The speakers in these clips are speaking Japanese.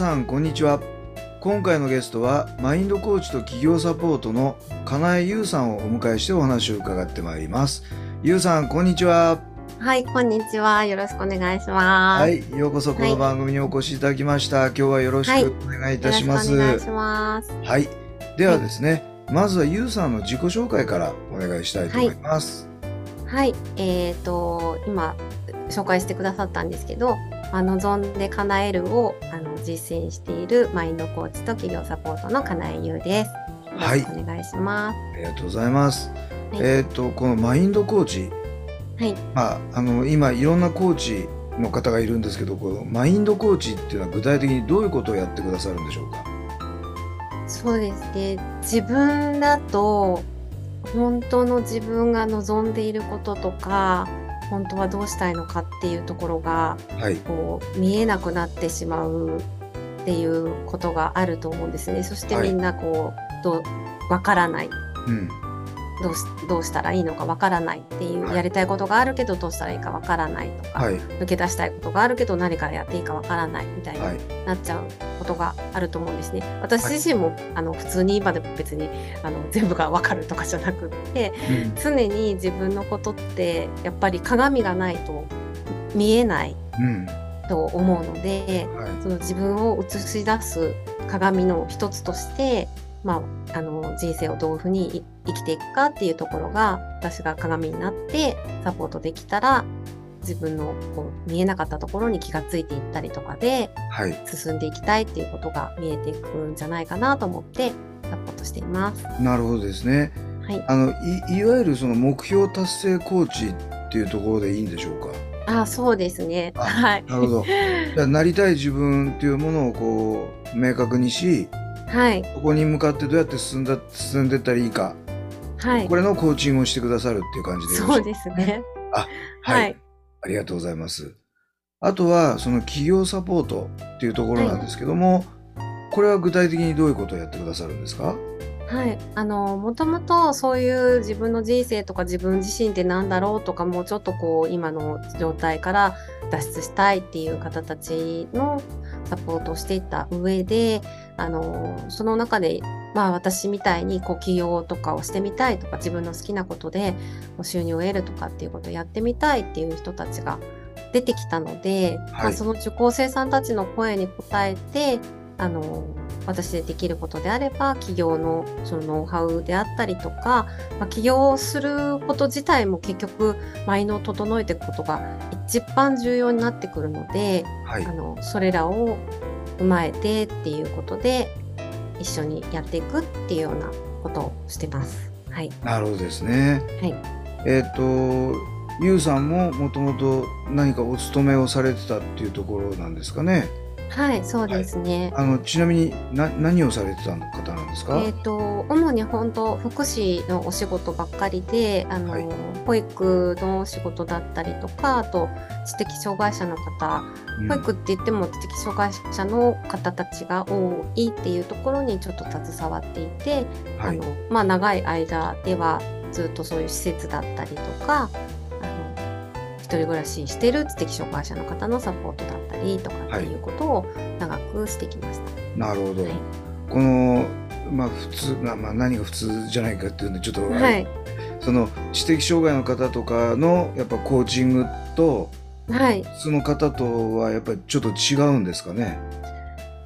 さんこんにちは。今回のゲストはマインドコーチと企業サポートの金井優さんをお迎えしてお話を伺ってまいります。優さんこんにちは。はい、こんにちは。よろしくお願いします。はいようこそこの番組にお越しいただきました、今日はよろしくお願いいたします。はいではですね、まずは優さんの自己紹介からお願いしたいと思います。はい、えっ、と、今、紹介してくださったんですけど、あ望んで叶えるをあの実践しているマインドコーチと企業サポートの金井優です。よはいお願いします。ありがとうございます、はいえっ、とこのマインドコーチはい、まあ、あの今いろんなコーチの方がいるんですけどこのマインドコーチっていうのは具体的にどういうことをやってくださるんでしょうか？そうですね。自分だと本当の自分が望んでいることとか、本当はどうしたいのかっていうところがはい。こう見えなくなってしまうっていうことがあると思うんですね。そしてはい。みんなこうどうわからない。うんどうしどうしたらいいのかわからないっていう、はい。やりたいことがあるけどどうしたらいいかわからないとか、はい。抜け出したいことがあるけど何からやっていいかわからないみたいにはい。なっちゃうことがあると思うんですね。私自身も、あの普通に今でも別にあの全部がわかるとかじゃなくってうん。常に自分のことってやっぱり鏡がないと見えないうん。と思うのではい。その自分を映し出す鏡の一つとして、まあ、あの人生をどういうふうにい生きていくかっていうところが私が鏡になってサポートできたら自分のこう見えなかったところに気がついていったりとかではい進んでいきたいっていうことが見えていくんじゃないかなと思ってサポートしています。なるほどですねはい、あのいいわゆるその目標達成コーチっていうところでいいんでしょうか？あそうですね。あはい。なるほどじゃあなりたい自分っていうものをこう明確にしはい。そこに向かってどうやって進んだ進んでったらいいか、はいこ。れのコーチングをしてくださるっていう感じでそうですね。あはいはい、ありがとうございます。あとはその企業サポートっていうところなんですけども、これは具体的にどういうことをやってくださるんですか？はい、あのもともとそういう自分の人生とか自分自身ってなんだろうとかもうちょっとこう今の状態から脱出したいっていう方たちのサポートをしていった上であのその中でまあ私みたいにこう起業とかをしてみたいとか自分の好きなことで収入を得るとかっていうことをやってみたいっていう人たちが出てきたので、まあその受講生さんたちの声に応えてあの私でできることであれば企業のそのノウハウであったりとか、まあ、起業すること自体も結局マインドを整えていくことが一番重要になってくるのではいあのそれらを踏まえてっていうことで一緒にやっていくっていうようなことをしてます。はい、なるほどですね。はいえっ、とゆうさんももともと何かお勤めをされてたっていうところなんですかね？はい、そうですね。あのちなみにな何をされてた方なんですか？えっ、と主に本当福祉のお仕事ばっかりで、あの、はい。保育の仕事だったりとか、あと知的障害者の方、うん。保育って言っても知的障害者の方たちが多いっていうところにちょっと携わっていて、はい。あのまあ長い間ではずっとそういう施設だったりとか、あの一人暮らししてる知的障害者の方のサポートだったりとかっていうことを長くしてきました。なるほど。はいこのまあ普通まあまあ何が普通じゃないかっていうんでちょっとはい、その知的障害の方とかのやっぱコーチングとはい、普通の方とはやっぱりちょっと違うんですかね？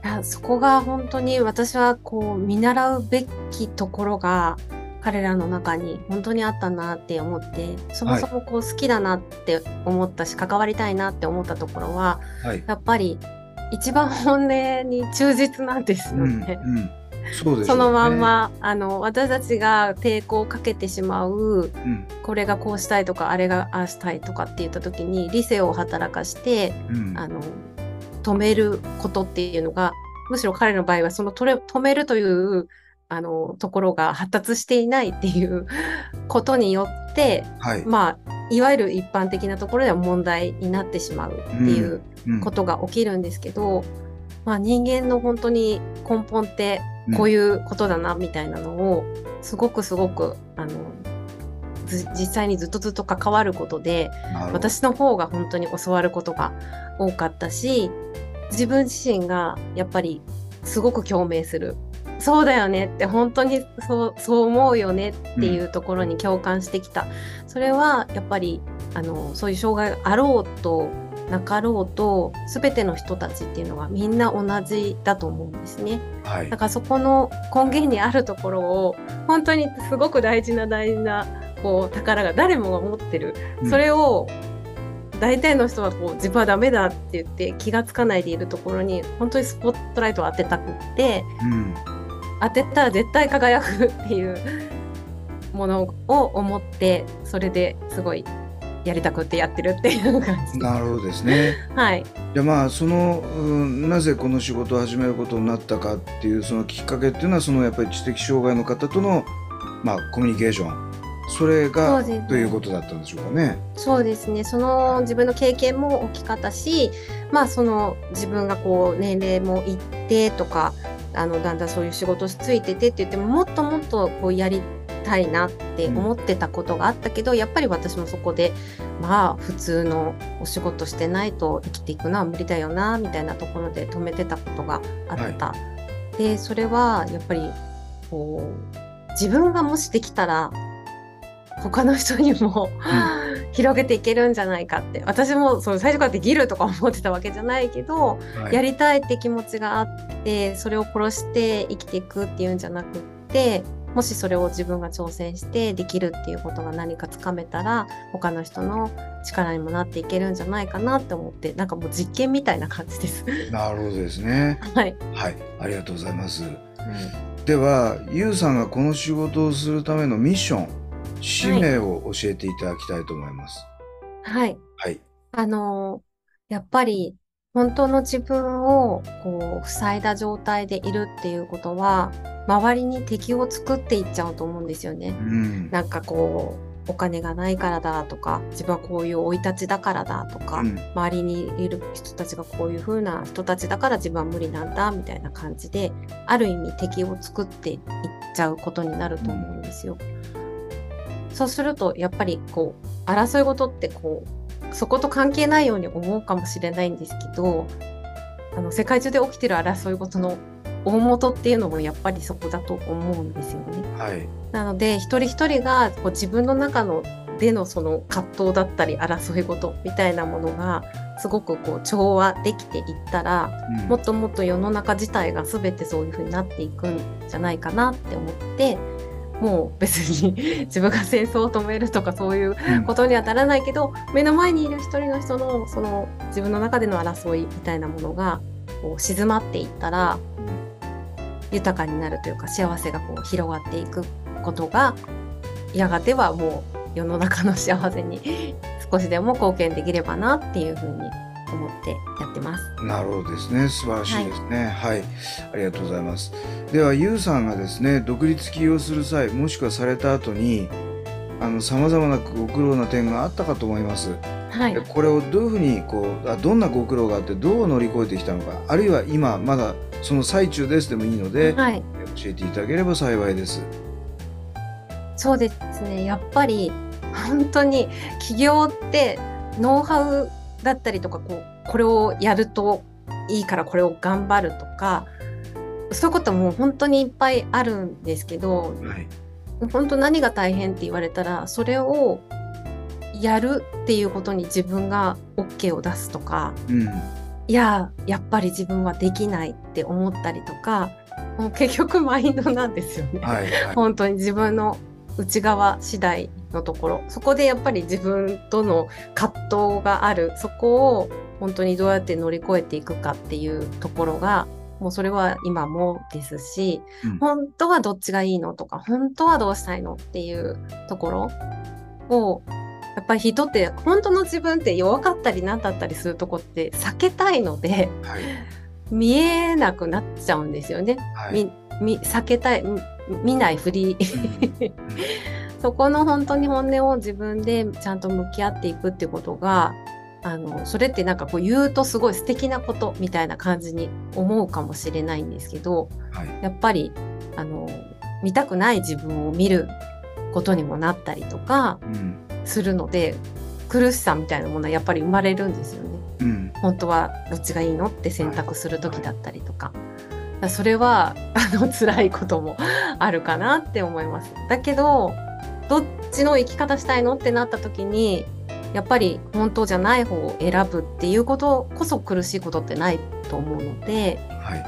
いやそこが本当に私はこう見習うべきところが彼らの中に本当にあったなって思ってそもそもこう好きだなって思ったし、関わりたいなって思ったところははい。やっぱり一番本音に忠実なんですよね。うんうんそうですそのまん、ま、あの私たちが抵抗をかけてしまううんこれがこうしたいとかあれがああしたいとかって言った時に理性を働かしてうんあの止めることっていうのがむしろ彼の場合はその止めるというあのところが発達していないっていう ことによってはい、まあいわゆる一般的なところでは問題になってしまうっていううん。ことが起きるんですけど、まあ、人間の本当に根本ってこうういうことだなみたいなのをすごくすごくあのず実際にずっとずっと関わることで私の方が本当に教わることが多かったし自分自身がやっぱりすごく共鳴するそうだよねって本当にそうそう思うよねっていうところに共感してきた、それはやっぱりあのそういう障害があろうとなかろうと全ての人たちっていうのがみんな同じだと思うんですね。はい。だからそこの根源にあるところを本当にすごく大事な大事なこう宝が誰もが持ってる、うん。それを大体の人はこう自分はダメだって言って気がつかないでいるところに本当にスポットライトを当てたくって。うん当てたら絶対輝くっていうものを思ってそれですごいやりたくってやってるっていう感じ。なるほどですね。はい、じゃあまあその、うんなぜこの仕事を始めることになったかっていうそのきっかけっていうのはそのやっぱり知的障害の方とのまあコミュニケーションそれがということだったんでしょうかね。そうですねその自分の経験も大きかったしまあその自分がこう年齢もいってとかあのだんだんそういう仕事ついててって言ってももっともっとこうやりたいなって思ってたことがあったけど、やっぱり私もそこでまあ普通のお仕事してないと生きていくのは無理だよなみたいなところで止めてたことがあった。でそれはやっぱりこう自分がもしできたら他の人にも、広げていけるんじゃないかって。私もその最初からできるとか思ってたわけじゃないけど、はい。やりたいって気持ちがあってそれを殺して生きていくっていうんじゃなくってもしそれを自分が挑戦してできるっていうことが何かつかめたら他の人の力にもなっていけるんじゃないかなって思ってなんかもう実験みたいな感じです。なるほどですね。はい、はい、ありがとうございます。では、ゆうさんがこの仕事をするためのミッション、使命を教えていただきたいと思います。はいはい。あのやっぱり本当の自分をこう塞いだ状態でいるっていうことは周りに敵を作っていっちゃうと思うんですよね。うん。なんかこうお金がないからだとか自分はこういう生い立ちだからだとか、うん周りにいる人たちがこういう風な人たちだから自分は無理なんだみたいな感じである意味敵を作っていっちゃうことになると思うんですよ。そうするとやっぱりこう争い事ってこうそこと関係ないように思うかもしれないんですけどあの世界中で起きてる争い事の大元っていうのもやっぱりそこだと思うんですよね。はい。なので一人一人がこう自分の中のでのその葛藤だったり争い事みたいなものがすごくこう調和できていったらうんもっともっと世の中自体が全てそういう風になっていくんじゃないかなって思ってもう別に自分が戦争を止めるとかそういううん。ことにはならないけど目の前にいる一人の人のその自分の中での争いみたいなものがこう静まっていったら豊かになるというか幸せがこう広がっていくことがやがてはもう世の中の幸せに少しでも貢献できればなっていうふうに思ってやってます。なるほどですね。素晴らしいですね。はい、ありがとうございます。では、ゆうさんがですね、独立起業する際、もしくはされた後に、あの、様々なご苦労な点があったかと思います。はいで、これをどういうふうに、こう、あどんなご苦労があって、どう乗り越えてきたのか、あるいは今、まだその最中ですでもいいので、はい、教えていただければ幸いです。そうですねやっぱり本当に起業ってノウハウだったりとかこうこれをやるといいからこれを頑張るとかそういうことも本当にいっぱいあるんですけどはい。本当何が大変って言われたらそれをやるっていうことに自分が OK を出すとかうん。いややっぱり自分はできないって思ったりとかもう結局マインドなんですよね。はい。はい。本当に自分の内側次第のところ。そこでやっぱり自分との葛藤がある。そこを本当にどうやって乗り越えていくかっていうところがもうそれは今もですし、うん。本当はどっちがいいのとか本当はどうしたいのっていうところをやっぱり人って本当の自分って弱かったり何だったりするとこって避けたいのではい。見えなくなっちゃうんですよね。はい。避けたいみ見ないふり。うんそこの本当に本音を自分でちゃんと向き合っていくってことがあのそれってなんかこう言うとすごい素敵なことみたいな感じに思うかもしれないんですけどはいやっぱりあの見たくない自分を見ることにもなったりとかうんするので苦しさみたいなものはやっぱり生まれるんですよね。うん本当はどっちがいいのって選択する時だったりとか。それはあの辛いこともあるかなって思います。だけどどっちの生き方したいのってなった時にやっぱり本当じゃない方を選ぶっていうことこそ苦しいことってないと思うので、はい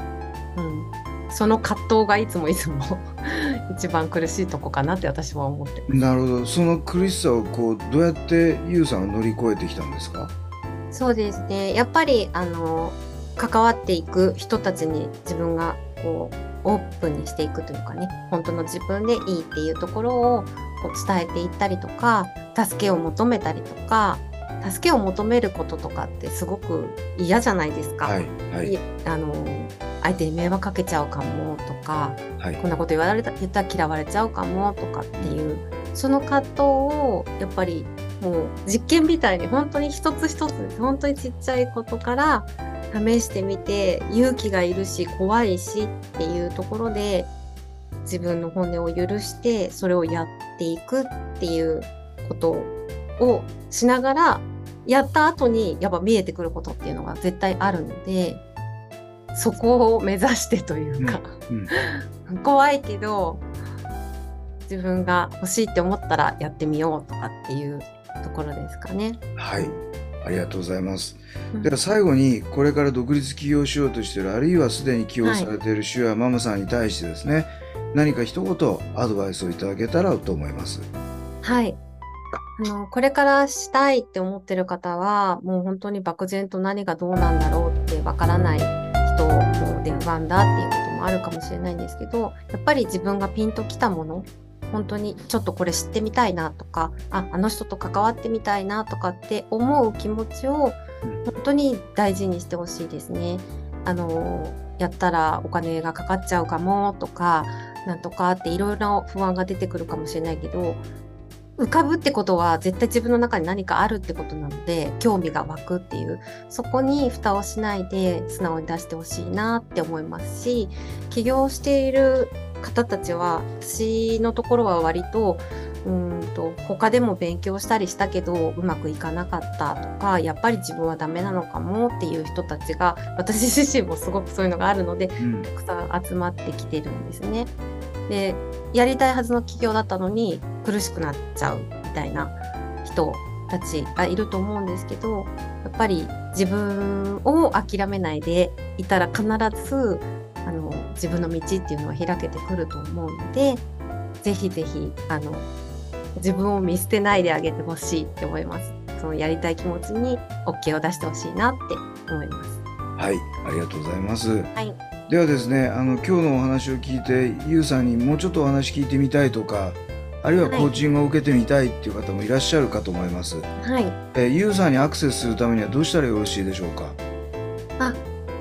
うん、その葛藤がいつもいつも 一番苦しいとこかなって私は思ってます。なるほどその苦しさをこうどうやってゆうさんは乗り越えてきたんですか？そうですね。やっぱりあの関わっていく人たちに自分がこうオープンにしていくというかね、本当の自分でいいっていうところをこう伝えていったりとか、助けを求めたりとか、助けを求めることとかってすごく嫌じゃないですか。はいはいいあの相手に迷惑かけちゃうかもとか、はいこんなこと言われた言ったら嫌われちゃうかもとかっていうその葛藤をやっぱりもう実験みたいに本当に一つ一つです本当にちっちゃいことから試してみて勇気がいるし怖いしっていうところで自分の本音を許してそれをやっていくっていうことをしながらやった後にやっぱ見えてくることっていうのが絶対あるのでそこを目指してというか、うん 怖いけど自分が欲しいって思ったらやってみようとかっていうところですかね。はい。ありがとうございます。うん。では最後にこれから独立起業しようとしているあるいはすでに起用されている主やママさんに対してですね、何か一言アドバイスをいただけたらと思います。はい。あの、これからしたいって思ってる方は、もう本当に漠然と何がどうなんだろうってわからない人もで不安だっていうこともあるかもしれないんですけど、やっぱり自分がピンときたもの、本当にちょっとこれ知ってみたいなとか、あ、あの人と関わってみたいなとかって思う気持ちを本当に大事にしてほしいですね。あの、やったらお金がかかっちゃうかもとか、なんとかっていろいろな不安が出てくるかもしれないけど、浮かぶってことは絶対自分の中に何かあるってことなので興味が湧くっていうそこに蓋をしないで素直に出してほしいなって思いますし起業している方たちは私のところは割とうーんと他でも勉強したりしたけどうまくいかなかったとかやっぱり自分はダメなのかもっていう人たちが私自身もすごくそういうのがあるのでうんたくさん集まってきてるんですね。でやりたいはずの企業だったのに苦しくなっちゃうみたいな人たちがいると思うんですけどやっぱり自分を諦めないでいたら必ずあの自分の道っていうのは開けてくると思うのでぜひぜひあの自分を見捨てないであげてほしいって思います。そのやりたい気持ちに OK を出してほしいなって思います。はい、ありがとうございます。はい、ではですね、あの今日のお話を聞いて、ゆうさんにもうちょっとお話聞いてみたいとか、あるいははいコーチングを受けてみたいっていう方もいらっしゃるかと思います。はいえーゆうさんにアクセスするためにはどうしたらよろしいでしょうか？あ、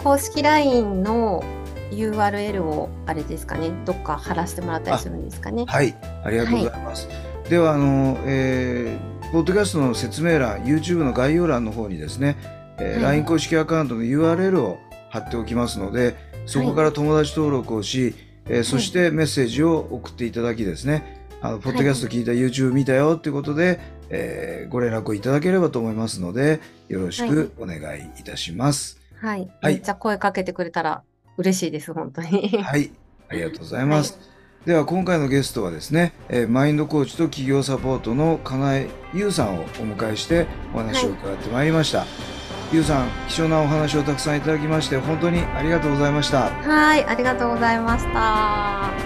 公式 LINE の URL をあれですかね、どっか貼らせてもらったりするんですかね。はい、ありがとうございます。ではあの、えーポッドキャストの説明欄、YouTube の概要欄の方にですね、えーはい LINE 公式アカウントの URL を貼っておきますので、そこから友達登録をし、えーそしてメッセージを送っていただきですね、あのポッドキャスト聞いた YouTube 見たよっていうことで、えーご連絡をいただければと思いますので、よろしくお願いいたします。はい。はいめっちゃ声かけてくれたら嬉しいです、本当に。はい、ありがとうございます。では今回のゲストはですね、えーマインドコーチと企業サポートの金井優さんをお迎えしてお話を伺ってまいりました。ゆうさん、貴重なお話をたくさんいただきまして本当にありがとうございました。はい、ありがとうございました。